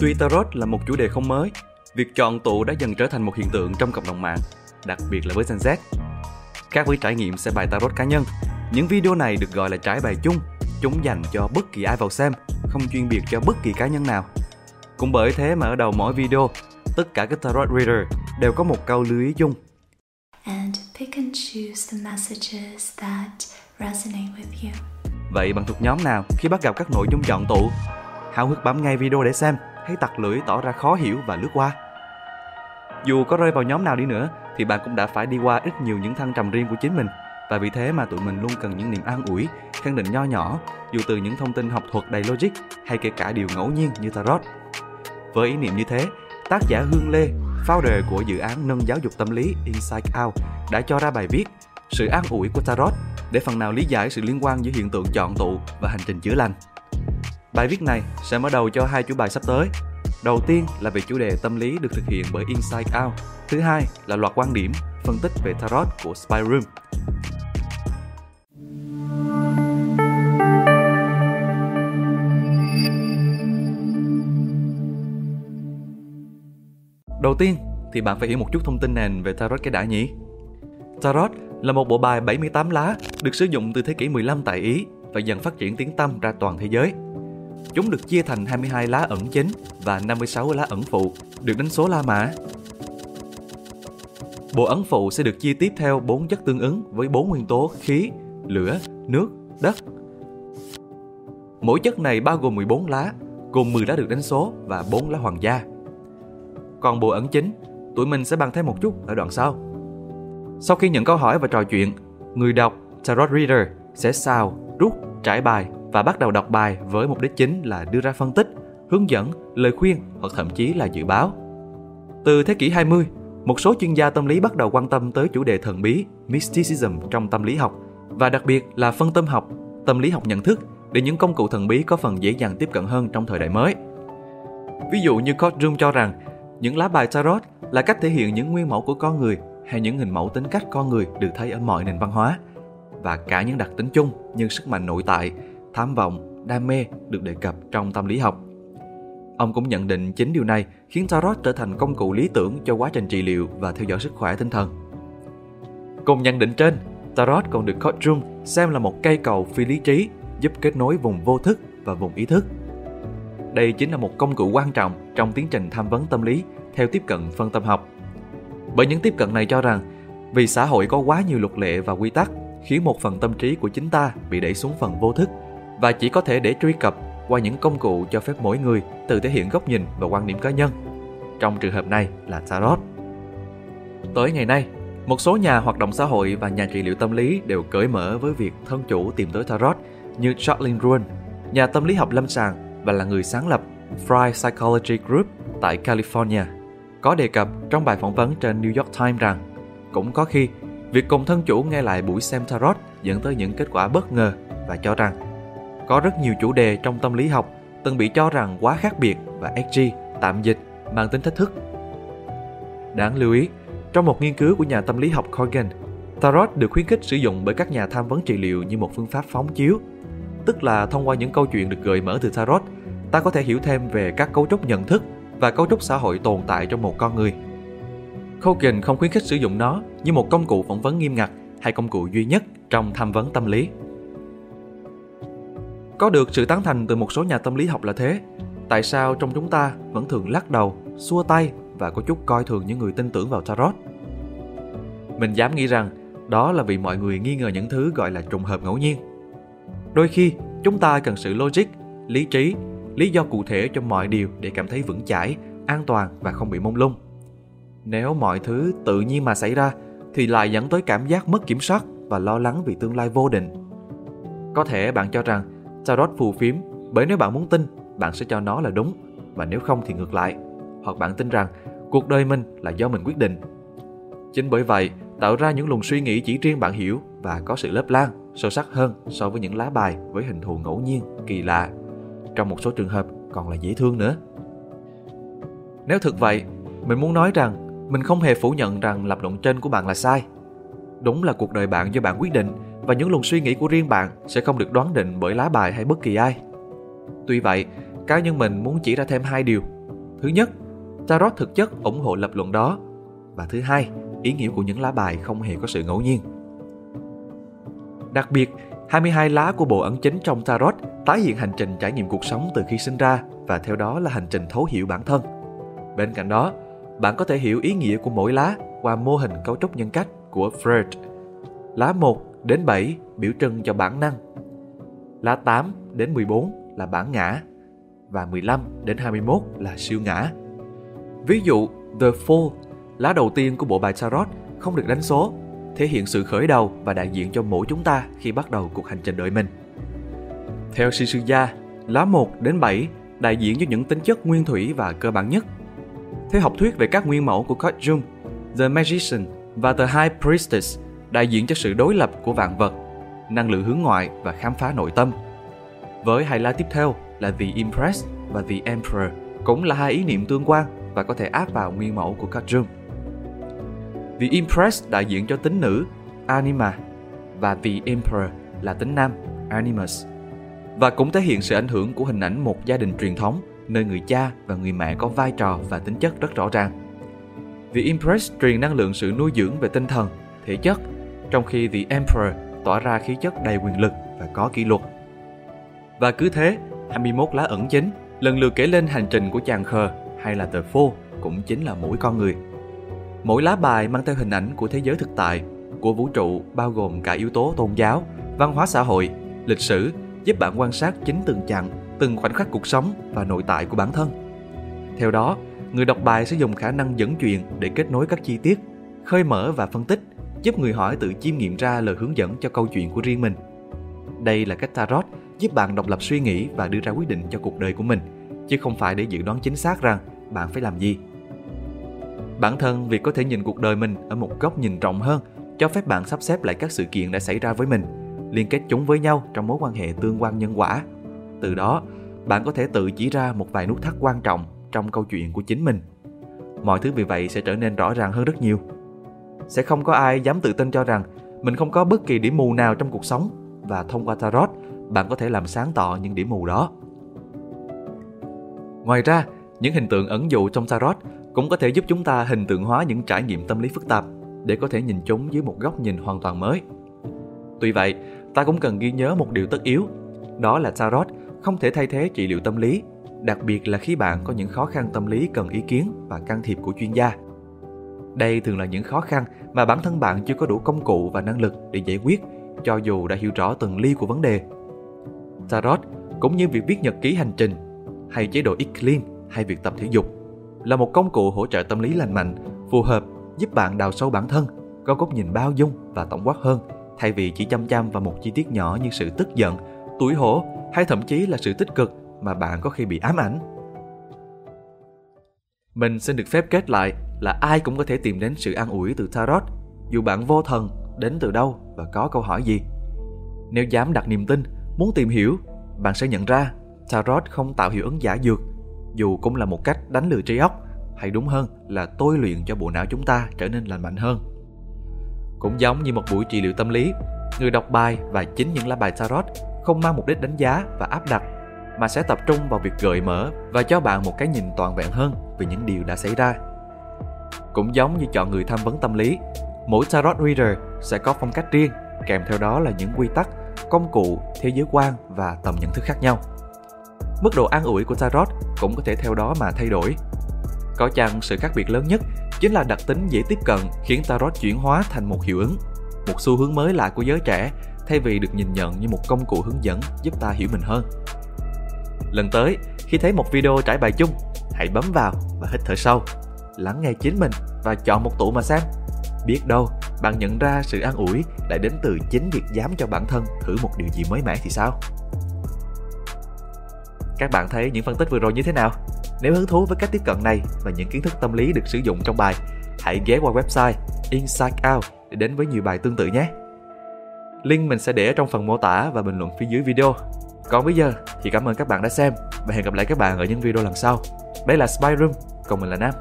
Tuy Tarot là một chủ đề không mới, việc chọn tụ đã dần trở thành một hiện tượng trong cộng đồng mạng, đặc biệt là với Gen Z. Khác với trải nghiệm xem bài Tarot cá nhân, những video này được gọi là trải bài chung, chúng dành cho bất kỳ ai vào xem, không chuyên biệt cho bất kỳ cá nhân nào. Cũng bởi thế mà ở đầu mỗi video, tất cả các Tarot Reader đều có một câu lưu ý chung. And pick and choose the messages that resonate with you. Vậy bạn thuộc nhóm nào khi bắt gặp các nội dung chọn tụ? Háo hức bấm ngay video để xem, hay tặc lưỡi tỏ ra khó hiểu và lướt qua? Dù có rơi vào nhóm nào đi nữa, thì bạn cũng đã phải đi qua ít nhiều những thăng trầm riêng của chính mình. Và vì thế mà tụi mình luôn cần những niềm an ủi, khẳng định nho nhỏ, dù từ những thông tin học thuật đầy logic hay kể cả điều ngẫu nhiên như tarot. Với ý niệm như thế, tác giả Hương Lê, founder của dự án nâng giáo dục tâm lý Inside Out đã cho ra bài viết Sự an ủi của tarot để phần nào lý giải sự liên quan giữa hiện tượng chọn tụ và hành trình chữa lành. Bài viết này sẽ mở đầu cho hai chủ bài sắp tới. Đầu tiên là về chủ đề tâm lý được thực hiện bởi Inside Out. Thứ hai là loạt quan điểm, phân tích về tarot của Spy Room. Đầu tiên thì bạn phải hiểu một chút thông tin nền về tarot cái đã nhỉ. Tarot là một bộ bài 78 lá được sử dụng từ thế kỷ 15 tại Ý và dần phát triển tiếng tăm ra toàn thế giới. Chúng được chia thành 22 lá ẩn chính và 56 lá ẩn phụ, được đánh số La Mã. Bộ ẩn phụ sẽ được chia tiếp theo 4 chất tương ứng với 4 nguyên tố khí, lửa, nước, đất. Mỗi chất này bao gồm 14 lá, gồm 10 lá được đánh số và 4 lá hoàng gia. Còn bộ ẩn chính, tụi mình sẽ bàn thêm một chút ở đoạn sau. Sau khi nhận câu hỏi và trò chuyện, người đọc Tarot Reader sẽ xào, rút, trải bài và bắt đầu đọc bài với mục đích chính là đưa ra phân tích, hướng dẫn, lời khuyên hoặc thậm chí là dự báo. Từ thế kỷ 20, một số chuyên gia tâm lý bắt đầu quan tâm tới chủ đề thần bí, mysticism trong tâm lý học và đặc biệt là phân tâm học, tâm lý học nhận thức để những công cụ thần bí có phần dễ dàng tiếp cận hơn trong thời đại mới. Ví dụ như Cotrum cho rằng những lá bài tarot là cách thể hiện những nguyên mẫu của con người hay những hình mẫu tính cách con người được thấy ở mọi nền văn hóa và cả những đặc tính chung như sức mạnh nội tại, tham vọng, đam mê được đề cập trong tâm lý học. Ông cũng nhận định chính điều này khiến Tarot trở thành công cụ lý tưởng cho quá trình trị liệu và theo dõi sức khỏe tinh thần. Cùng nhận định trên, Tarot còn được Courtroom xem là một cây cầu phi lý trí giúp kết nối vùng vô thức và vùng ý thức. Đây chính là một công cụ quan trọng trong tiến trình tham vấn tâm lý theo tiếp cận phân tâm học. Bởi những tiếp cận này cho rằng vì xã hội có quá nhiều luật lệ và quy tắc khiến một phần tâm trí của chính ta bị đẩy xuống phần vô thức và chỉ có thể để truy cập qua những công cụ cho phép mỗi người tự thể hiện góc nhìn và quan điểm cá nhân. Trong trường hợp này là Tarot. Tới ngày nay, một số nhà hoạt động xã hội và nhà trị liệu tâm lý đều cởi mở với việc thân chủ tìm tới Tarot như Charlene ruin nhà tâm lý học lâm sàng và là người sáng lập Fry Psychology Group tại California, có đề cập trong bài phỏng vấn trên New York Times rằng cũng có khi việc cùng thân chủ nghe lại buổi xem Tarot dẫn tới những kết quả bất ngờ và cho rằng có rất nhiều chủ đề trong tâm lý học từng bị cho rằng quá khác biệt và edgy, tạm dịch, mang tính thách thức. Đáng lưu ý, trong một nghiên cứu của nhà tâm lý học Corgan, Tarot được khuyến khích sử dụng bởi các nhà tham vấn trị liệu như một phương pháp phóng chiếu, tức là thông qua những câu chuyện được gợi mở từ Tarot, ta có thể hiểu thêm về các cấu trúc nhận thức và cấu trúc xã hội tồn tại trong một con người. Kogan không khuyến khích sử dụng nó như một công cụ phỏng vấn nghiêm ngặt hay công cụ duy nhất trong tham vấn tâm lý. Có được sự tán thành từ một số nhà tâm lý học là thế, tại sao trong chúng ta vẫn thường lắc đầu, xua tay và có chút coi thường những người tin tưởng vào tarot? Mình dám nghĩ rằng đó là vì mọi người nghi ngờ những thứ gọi là trùng hợp ngẫu nhiên. Đôi khi, chúng ta cần sự logic, lý trí, lý do cụ thể cho mọi điều để cảm thấy vững chãi, an toàn và không bị mông lung. Nếu mọi thứ tự nhiên mà xảy ra thì lại dẫn tới cảm giác mất kiểm soát và lo lắng vì tương lai vô định. Có thể bạn cho rằng tarot phù phiếm bởi nếu bạn muốn tin, bạn sẽ cho nó là đúng và nếu không thì ngược lại. Hoặc bạn tin rằng cuộc đời mình là do mình quyết định. Chính bởi vậy, tạo ra những luồng suy nghĩ chỉ riêng bạn hiểu và có sự lớp lan, sâu sắc hơn so với những lá bài với hình thù ngẫu nhiên, kỳ lạ. Trong một số trường hợp còn là dễ thương nữa. Nếu thực vậy, mình muốn nói rằng mình không hề phủ nhận rằng lập luận trên của bạn là sai. Đúng là cuộc đời bạn do bạn quyết định và những luồng suy nghĩ của riêng bạn sẽ không được đoán định bởi lá bài hay bất kỳ ai. Tuy vậy, cá nhân mình muốn chỉ ra thêm hai điều. Thứ nhất, Tarot thực chất ủng hộ lập luận đó. Và thứ hai, ý nghĩa của những lá bài không hề có sự ngẫu nhiên. Đặc biệt, 22 lá của bộ ấn chính trong Tarot tái hiện hành trình trải nghiệm cuộc sống từ khi sinh ra và theo đó là hành trình thấu hiểu bản thân. Bên cạnh đó, bạn có thể hiểu ý nghĩa của mỗi lá qua mô hình cấu trúc nhân cách của Freud. Lá 1 đến 7 biểu trưng cho bản năng. Lá 8 đến 14 là bản ngã và 15 đến 21 là siêu ngã. Ví dụ, The Fool, lá đầu tiên của bộ bài Tarot không được đánh số, thể hiện sự khởi đầu và đại diện cho mỗi chúng ta khi bắt đầu cuộc hành trình đời mình. Theo sư sư gia, lá 1 đến 7 đại diện cho những tính chất nguyên thủy và cơ bản nhất. Theo học thuyết về các nguyên mẫu của Carl Jung, The Magician và The High Priestess đại diện cho sự đối lập của vạn vật, năng lượng hướng ngoại và khám phá nội tâm. Với hai lá tiếp theo là The Impress và The Emperor cũng là hai ý niệm tương quan và có thể áp vào nguyên mẫu của các Jung. The Impress đại diện cho tính nữ, Anima, và The Emperor là tính nam, Animus. Và cũng thể hiện sự ảnh hưởng của hình ảnh một gia đình truyền thống, nơi người cha và người mẹ có vai trò và tính chất rất rõ ràng. The Impress truyền năng lượng sự nuôi dưỡng về tinh thần, thể chất, trong khi The Emperor tỏa ra khí chất đầy quyền lực và có kỷ luật. Và cứ thế, 21 lá ẩn chính lần lượt kể lên hành trình của chàng khờ hay là tờ phô cũng chính là mỗi con người. Mỗi lá bài mang theo hình ảnh của thế giới thực tại, của vũ trụ bao gồm cả yếu tố tôn giáo, văn hóa xã hội, lịch sử, giúp bạn quan sát chính từng chặng, từng khoảnh khắc cuộc sống và nội tại của bản thân. Theo đó, người đọc bài sẽ dùng khả năng dẫn chuyện để kết nối các chi tiết, khơi mở và phân tích, giúp người hỏi tự chiêm nghiệm ra lời hướng dẫn cho câu chuyện của riêng mình. Đây là cách tarot giúp bạn độc lập suy nghĩ và đưa ra quyết định cho cuộc đời của mình, chứ không phải để dự đoán chính xác rằng bạn phải làm gì. Bản thân việc có thể nhìn cuộc đời mình ở một góc nhìn rộng hơn cho phép bạn sắp xếp lại các sự kiện đã xảy ra với mình, liên kết chúng với nhau trong mối quan hệ tương quan nhân quả. Từ đó, bạn có thể tự chỉ ra một vài nút thắt quan trọng trong câu chuyện của chính mình. Mọi thứ vì vậy sẽ trở nên rõ ràng hơn rất nhiều. Sẽ không có ai dám tự tin cho rằng mình không có bất kỳ điểm mù nào trong cuộc sống và thông qua tarot, bạn có thể làm sáng tỏ những điểm mù đó. Ngoài ra, những hình tượng ẩn dụ trong tarot cũng có thể giúp chúng ta hình tượng hóa những trải nghiệm tâm lý phức tạp để có thể nhìn chúng dưới một góc nhìn hoàn toàn mới. Tuy vậy, ta cũng cần ghi nhớ một điều tất yếu, đó là tarot không thể thay thế trị liệu tâm lý, đặc biệt là khi bạn có những khó khăn tâm lý cần ý kiến và can thiệp của chuyên gia. Đây thường là những khó khăn mà bản thân bạn chưa có đủ công cụ và năng lực để giải quyết, cho dù đã hiểu rõ từng ly của vấn đề. Tarot cũng như việc viết nhật ký hành trình hay chế độ eat clean hay việc tập thể dục là một công cụ hỗ trợ tâm lý lành mạnh, phù hợp giúp bạn đào sâu bản thân, có góc nhìn bao dung và tổng quát hơn thay vì chỉ chăm chăm vào một chi tiết nhỏ như sự tức giận, tuổi hổ hay thậm chí là sự tích cực mà bạn có khi bị ám ảnh. Mình xin được phép kết lại là ai cũng có thể tìm đến sự an ủi từ Tarot, dù bạn vô thần đến từ đâu và có câu hỏi gì. Nếu dám đặt niềm tin, muốn tìm hiểu, bạn sẽ nhận ra Tarot không tạo hiệu ứng giả dược, dù cũng là một cách đánh lừa trí óc, hay đúng hơn là tôi luyện cho bộ não chúng ta trở nên lành mạnh hơn. Cũng giống như một buổi trị liệu tâm lý, người đọc bài và chính những lá bài Tarot không mang mục đích đánh giá và áp đặt mà sẽ tập trung vào việc gợi mở và cho bạn một cái nhìn toàn vẹn hơn về những điều đã xảy ra. Cũng giống như chọn người tham vấn tâm lý, mỗi tarot reader sẽ có phong cách riêng, kèm theo đó là những quy tắc, công cụ, thế giới quan và tầm nhận thức khác nhau. Mức độ an ủi của tarot cũng có thể theo đó mà thay đổi. Có chăng sự khác biệt lớn nhất chính là đặc tính dễ tiếp cận khiến tarot chuyển hóa thành một hiệu ứng, một xu hướng mới lạ của giới trẻ thay vì được nhìn nhận như một công cụ hướng dẫn giúp ta hiểu mình hơn. Lần tới, khi thấy một video trải bài chung, hãy bấm vào và hít thở sâu, lắng nghe chính mình và chọn một tủ mà xem. Biết đâu, bạn nhận ra sự an ủi lại đến từ chính việc dám cho bản thân thử một điều gì mới mẻ thì sao? Các bạn thấy những phân tích vừa rồi như thế nào? Nếu hứng thú với cách tiếp cận này và những kiến thức tâm lý được sử dụng trong bài, hãy ghé qua website Inside Out để đến với nhiều bài tương tự nhé. Link mình sẽ để ở trong phần mô tả và bình luận phía dưới video. Còn bây giờ thì cảm ơn các bạn đã xem và hẹn gặp lại các bạn ở những video lần sau. Đây là Spy Room, còn mình là Nam.